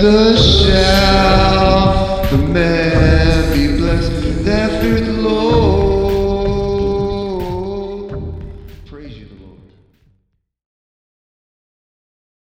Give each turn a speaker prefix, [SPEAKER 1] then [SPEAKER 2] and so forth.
[SPEAKER 1] the shall, The man be blessed that feared the Lord.